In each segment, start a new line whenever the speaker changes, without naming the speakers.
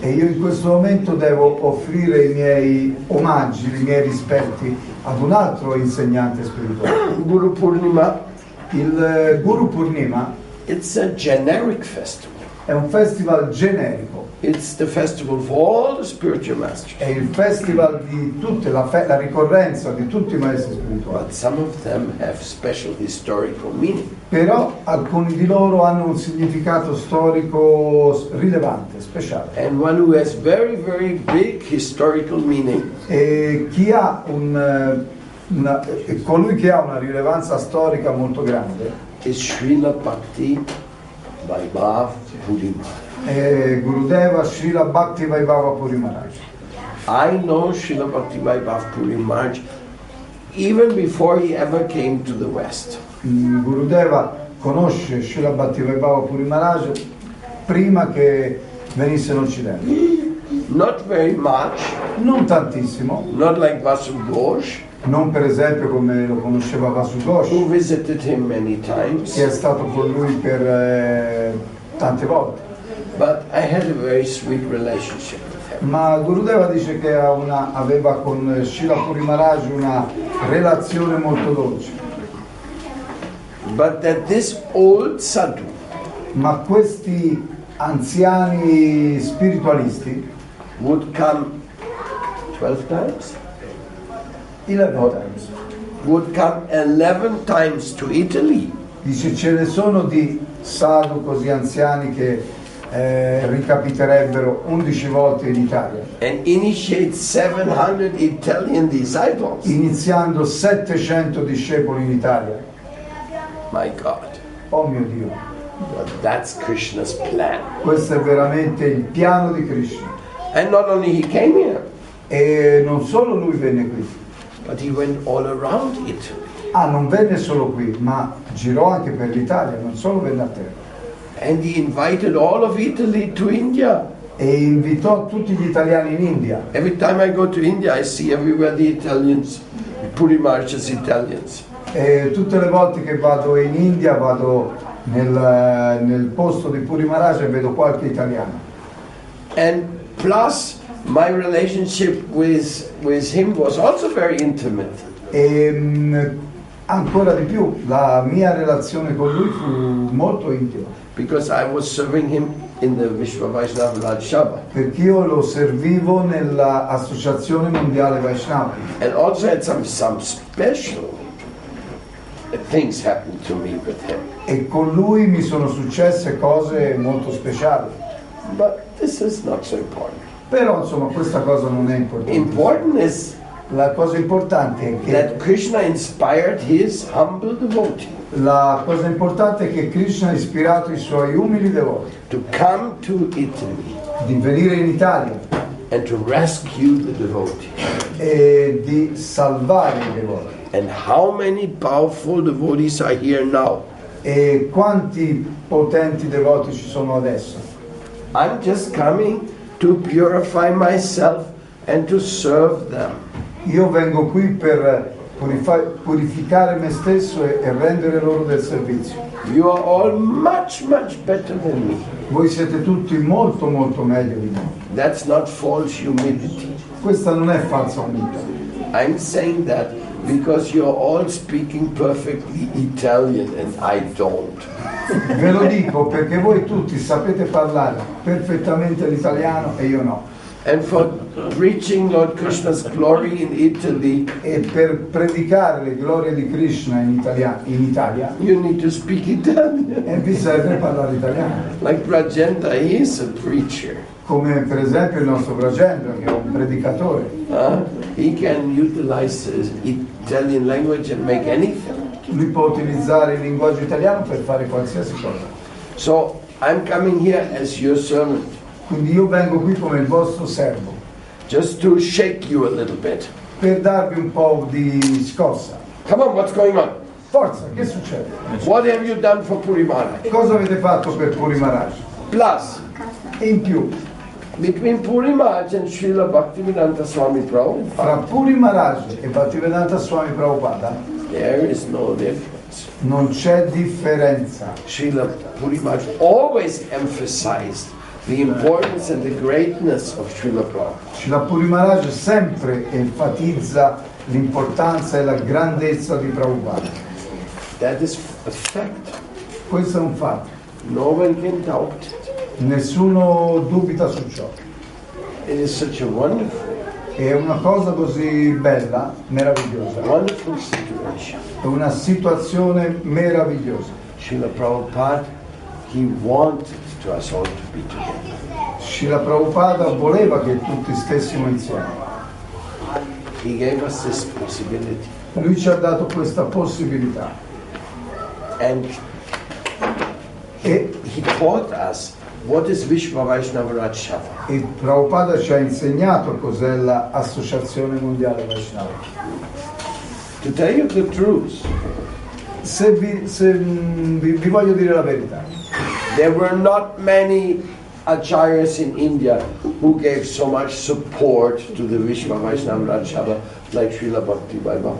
E io in questo momento devo offrire i miei omaggi, i miei rispetti ad un altro insegnante spirituale.
Guru Purnima,
Il eh, Guru Purnima
it's a generic festival.
È un festival generico,
It's the festival for all the spiritual masters.
è il festival di tutte, la, fe- la ricorrenza di tutti i maestri spirituali.
But some of them have special historical meaning.
Però alcuni di loro hanno un significato storico rilevante, speciale.
And one who has very, very big historical meaning
E chi ha un, una- colui che ha una rilevanza storica molto grande
is Srila Bhakti Vaibhav Puri Maharaj.
è Gurudeva Srila Bhakti Vaibhava Puri Maharaj.
I know Srila Bhakti Vaibhav Puri Maharaj even before he ever came to the West.
Mm, Gurudeva conosce Srila Bhakti Vaibhava Puri Maharaj prima che venisse in Occidente.
Not very much,
Non tantissimo,
not like Vasu Ghosh,
non per esempio come lo conosceva Vasu Ghosh,
who visited him many times,
che è stato con lui per eh, tante volte.
but I had a very sweet relationship with him.
Ma Gurudeva dice che una- aveva con Shila Puri Maharaj una relazione molto dolce.
But that this old sadhu,
Ma questi anziani spiritualisti,
would come 12 times?
11 times,
Would come 11 times to Italy
dice ce ne sono di sadhu così anziani che eh, ricapiterebbero 11 volte in Italia,
and initiate 700 Italian disciples.
iniziando 700 discepoli in Italia.
My God,
Oh mio Dio,
but that's Krishna's plan.
questo è veramente il piano di Krishna.
And not only he came here,
E non solo lui venne qui,
but he went all around Italy.
Ah, non venne solo qui, ma girò anche per l'Italia, non solo venne a terra.
And he invited all of Italy to India.
E invitò tutti gli italiani in India.
Every time I go to India, I see everywhere the Italians, Puri Maharaj's Italians.
E tutte le volte che vado in India vado nel, nel posto di Puri Maharaj e vedo qualche italiano.
And plus, my relationship with, with him was also very intimate.
E mm, ancora di più, la mia relazione con lui fu molto intima,
because I was serving him in the Vishwa Vaishnava Raj Sabha
perché io lo servivo nell'Associazione Mondiale Vaishnava
and also had some, some special things happen to me with him.
e con lui mi sono successe cose molto speciali.
But this is not so important.
Però insomma questa cosa non è importante.
Important is
La cosa importante è che
that Krishna inspired his humble devotee
La cosa importante è che Krishna ha ispirato i suoi umili devoti
to come to Italy
di venire in Italia
and to rescue the devotee.
e di salvare i devoti.
And how many powerful devotees are here now?
E quanti potenti devoti ci sono adesso?
I'm just coming to purify myself and to serve them.
Io vengo qui per purifa- purificare me stesso e, e rendere loro del servizio.
You are all much, much better than me.
Voi siete tutti molto molto meglio di me.
That's not false humility.
Questa non è falsa umiltà.
I'm saying that because you're all speaking perfectly Italian and I don't.
Ve lo dico perché voi tutti sapete parlare perfettamente l'italiano e io no.
And for preaching Lord Krishna's glory in Italy,
E per predicare le glorie di Krishna in Italia, in Italia
you need to speak Italian.
e vi serve parlare italiano.
Like he is a preacher.
Come per esempio il nostro Bracendra che è un predicatore.
huh? He can utilize Italian language and make anything.
Lui può utilizzare il linguaggio italiano per fare qualsiasi cosa.
So I'm coming here as your servant,
Quindi io vengo qui come il vostro servo
just to shake you a little bit.
per darvi un po' di scossa.
Come on, what's going on?
Forza, che succede?
What have you done for Puri Maharaj?
Cosa avete fatto per Puri Maharaj?
Plus,
In più,
between Puri Maharaj and Srila Bhaktivedanta Swami
fra
Prabhupada,
Puri Maharaj e Bhaktivedanta Swami Prabhupada
there is no difference.
non c'è differenza.
Srila Puri Maharaj always emphasized the importance and the greatness of Srila Prabhupada.
Srila Puri Maharaj sempre enfatizza l'importanza e la grandezza di Prabhupada.
That is a fact.
Questo è un fatto,
No one can doubt it.
Nessuno dubita su ciò. È una cosa così bella, meravigliosa, è una situazione meravigliosa.
Srila Prabhupada, he wanted to us all to be together.
Srila Prabhupada voleva che tutti stessimo insieme. Lui ci ha dato questa possibilità
And
e,
he taught us what is Vishwa Vaishnava Rajshava.
e Prabhupada ci ha insegnato cos'è l'Associazione Mondiale Vaishnava.
To tell you the truth,
Se, vi, se, mm, vi- vi voglio dire la verità,
there were not many acharyas in India who gave so much support to the Vishwa Vaishnava Rajshava like Srila Bhakti Vaibhav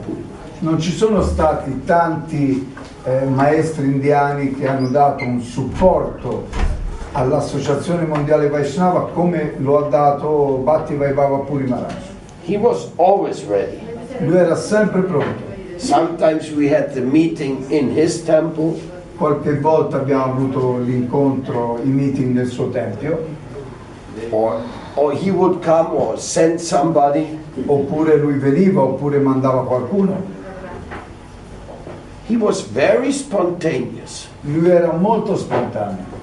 non ci sono stati tanti eh, maestri indiani che hanno dato un supporto all'Associazione Mondiale Vaishnava come lo ha dato Bhatti Vaibhava Puri Maharaj.
He was always ready.
Lui era sempre pronto.
Sometimes we had the meeting in his temple,
Qualche volta abbiamo avuto l'incontro, i meeting nel suo tempio,
or, or he would come or send somebody.
oppure lui veniva oppure mandava qualcuno.
He was very spontaneous.
Lui era molto spontaneo.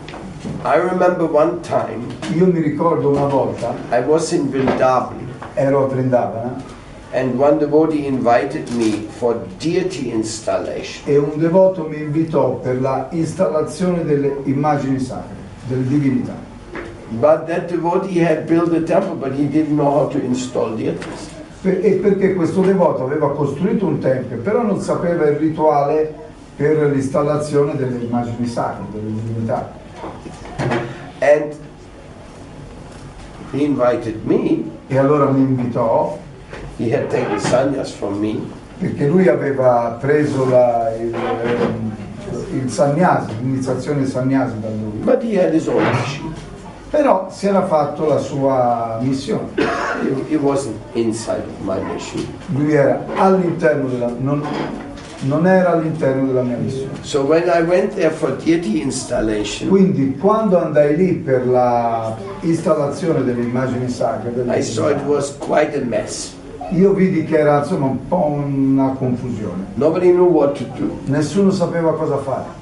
I remember one time
Io mi ricordo una volta,
I was in Vrindavan
ero a Vrindavana
and one devotee invited me for deity installation.
e un devoto mi invitò per la installazione delle immagini sacre, delle divinità.
But that devotee had built a temple, but he didn't know how to install deities.
Per- e perché questo devoto aveva costruito un tempio, però non sapeva il rituale per l'installazione delle immagini sacre, delle divinità.
And he invited me.
E allora mi invitò,
He had taken sannyas from me.
perché lui aveva preso la- il, ehm, il sannyasi, l'iniziazione sannyasi da lui,
But he had his own machine.
però si era fatto la sua missione.
It, it wasn't inside my machine.
Lui era all'interno della... non, non era all'interno della mia missione.
So when I went there for deity installation,
Quindi quando andai lì per la installazione delle immagini sacre, delle
I saw it
divinità,
was quite a mess.
io vidi che era insomma un po' una confusione.
Nobody knew what to do.
Nessuno sapeva cosa fare.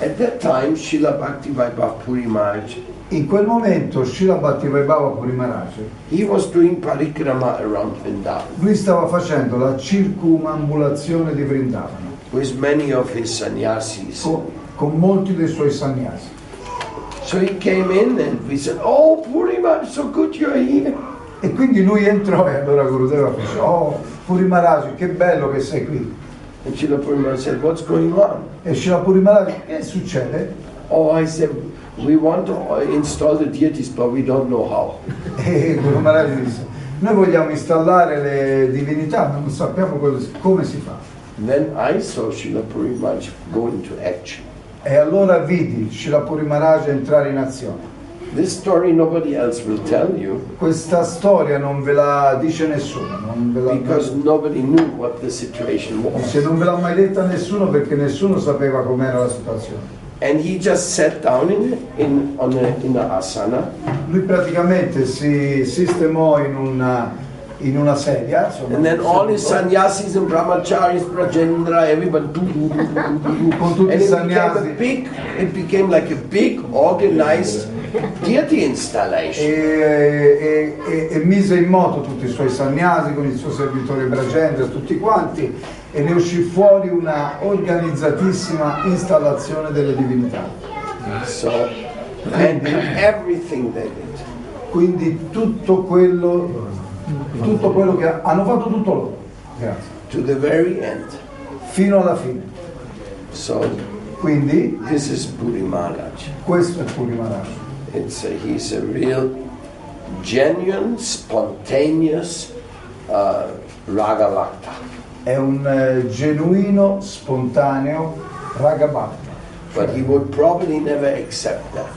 At that time, Srila Bhakti Vaibhav Puri Maharaj,
In quel momento Srila Bhattivaibhava Puri Maharaj,
he was doing parikrama around Vrindavan
lui stava facendo la circumambulazione di Vrindavana
with many of his sannyasis.
con, con molti dei suoi sannyasi.
So he came in and we said, Oh, Puri Maharaj, so good you're here.
E quindi lui entrò e allora Gurudeva fece, oh Puri Maharaj, che bello che sei qui.
And Srila Puri Maharaj said, What's going on?
E Srila Puri Maharaj, che succede?
Oh, I said, We want to uh, install the deities, but we don't know how.
E Guru Maharaj disse, noi vogliamo installare le divinità, ma non sappiamo come si fa.
Then I saw Srila Puri Maharaj go into action.
E allora vidi Srila Puri Maharaj entrare in azione.
This story nobody else will tell you
Questa storia non ve la dice nessuno, non ve la-
because nobody knew what the situation was.
se non ve l'ha mai detta nessuno perché nessuno sapeva com'era la situazione.
And he just sat down in in on a, in a asana
Lui praticamente si sistemò in una, in una sedia, insomma,
And then all his sannyasis and brahmacharis, Brajendra, everybody, do, do, do, do, do.
Con tutti
and
i
it became a
sannyasi.
big, it became like a big organized deity installation.
e, e- e- mise in moto tutti i suoi sannyasi con il suo servitore Bragendra, tutti quanti, e ne uscì fuori una organizzatissima installazione delle divinità.
So, and everything they did.
Quindi tutto quello, tutto quello che ha- hanno fatto tutto loro, grazie,
to the very end.
fino alla fine.
So
Quindi
this is Puri Maharaj.
questo è Puri Maharaj.
It's a, he's a real, genuine, spontaneous uh, Raghavakta.
È un eh, genuino, spontaneo Ragabhakta.
But he would probably never accept that.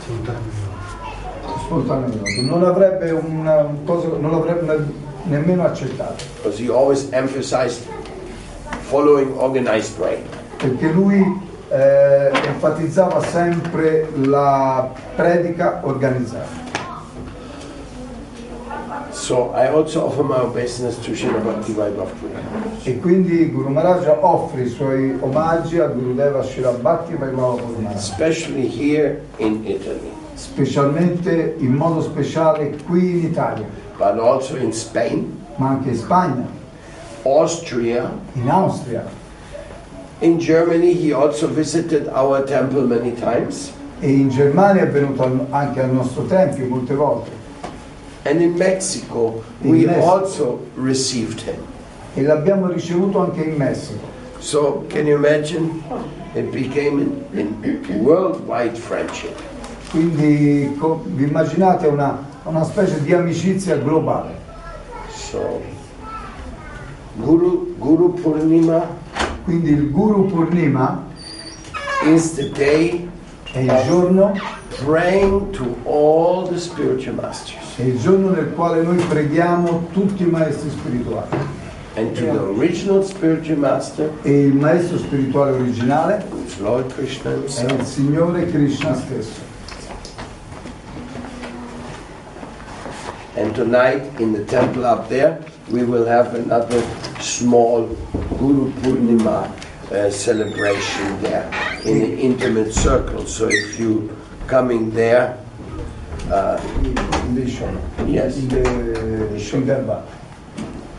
spontaneamente. Non avrebbe una cosa, non l'avrebbe ne- nemmeno accettato,
Because he always emphasized following organized way.
perché lui eh, enfatizzava sempre la predica organizzata.
So I also offer my obeisance to Srila Bhakti Vaibhav
E quindi Guru Maharaj offre i suoi omaggi a Gurudeva Shirabhakti Vaibhava Guru Maharaj,
especially here in Italy,
specialmente in modo speciale qui in Italia,
but also in Spain,
ma anche in Spagna,
Austria.
in Austria
In Germany, he also visited our temple many times.
e in Germania è venuto anche al nostro tempio molte volte
And in Mexico,
In
we
Mexico.
also received him.
e l'abbiamo ricevuto anche in Messico.
So, can you imagine? It became an worldwide friendship.
Quindi co- vi immaginate una, una specie di amicizia globale.
So, Guru, Guru Purnima
Quindi il Guru Purnima
is the day
è il giorno,
praying to all the spiritual masters
è il giorno nel quale noi preghiamo tutti i maestri spirituali.
and to the original spiritual master,
E il maestro spirituale originale
Lord Krishna
è il. Signore Krishna stesso.
And tonight in the temple up there, we will have another small Guru Purnima uh, celebration there in an intimate circle. So if you coming there, uh. Yes.
The Shringarbha.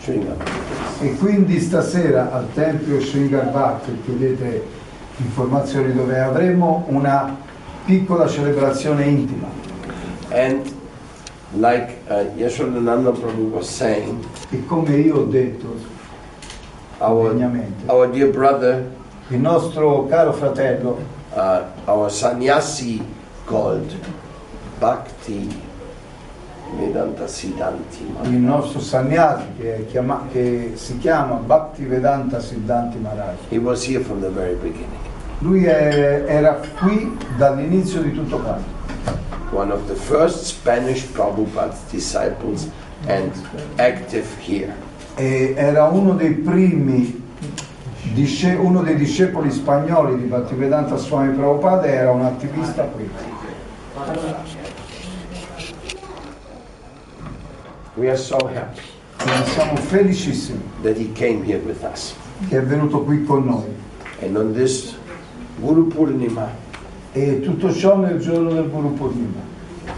Sringa.
E quindi stasera al Tempio Shringarbha, che chiedete informazioni dove avremo una piccola celebrazione intima.
And like uh, Yashodananda Prabhu was saying,
E come io ho detto,
our, our dear brother,
il nostro caro fratello,
uh, our sannyasi called Bhakti Vedanta Siddhanti
il
Maharaj.
nostro Sannyasi, che, chiama- che si chiama Bhaktivedanta Siddhanti Maharaj,
He was here from the very beginning.
lui è- era qui dall'inizio di tutto quanto.
One of the first Spanish Prabhupada's disciples and active here.
E era uno dei primi, uno dei discepoli spagnoli di Bhaktivedanta Swami Prabhupada era un attivista qui.
We are so happy
siamo felicissimi
that he came here with us.
che è venuto qui con noi.
And on this Guru Purnima,
E tutto ciò nel giorno del Guru Purnima.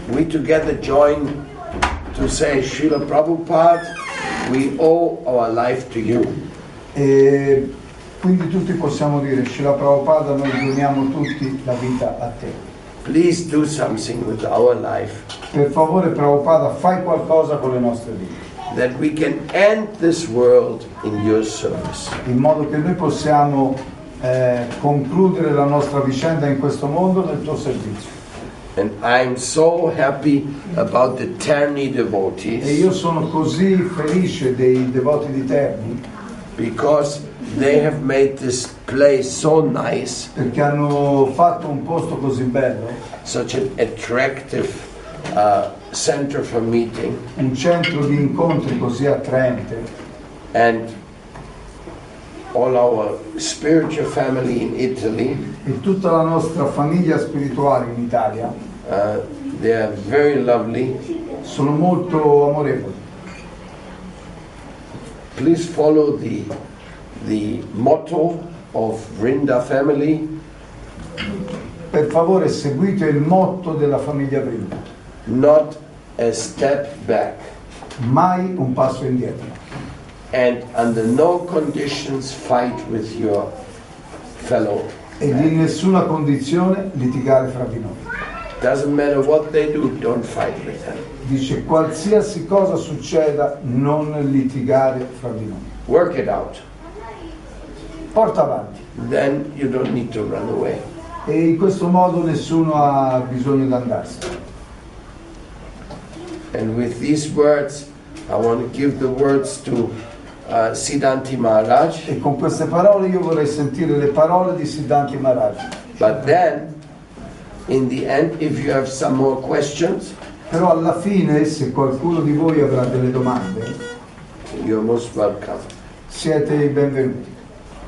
we together join to say, Srila Prabhupada, we owe our life to you.
E quindi tutti possiamo dire, Shila Prabhupada, noi doniamo tutti la vita a te.
Please do something with our life
Per favore Prabhupada, fai qualcosa con le nostre vite,
that we can end this world in your service.
in modo che noi possiamo eh, concludere la nostra vicenda in questo mondo nel tuo servizio.
And I'm so happy about the Terni
E
devotees
io sono così felice dei devoti di Terni
because they have made this place so nice,
perché hanno fatto un posto così bello,
such an attractive uh, center for meeting.
un centro di incontri così attraente
And all our spiritual family in Italy,
e tutta la nostra famiglia spirituale in Italia.
Uh, they are very lovely.
sono molto amorevoli.
Please follow the, the motto of Vrinda family.
Per favore seguite il motto della famiglia Brinda,
not a step back,
mai un passo indietro
and under no conditions fight with your fellow.
ed in nessuna condizione litigare fra di noi.
Doesn't matter what they do, don't fight with them.
Dice qualsiasi cosa succeda non litigare fra di noi.
Work it out.
Porta avanti
Then you don't need to run away.
e in questo modo nessuno ha bisogno di andarsene.
And with these words, I want to give the words to uh, Siddhanti Maharaj.
E con queste parole io vorrei sentire le parole di Siddhanti Maharaj.
But then, in the end, if you have some more questions,
Però alla fine, se qualcuno di voi avrà delle domande,
you're most welcome.
siete i benvenuti.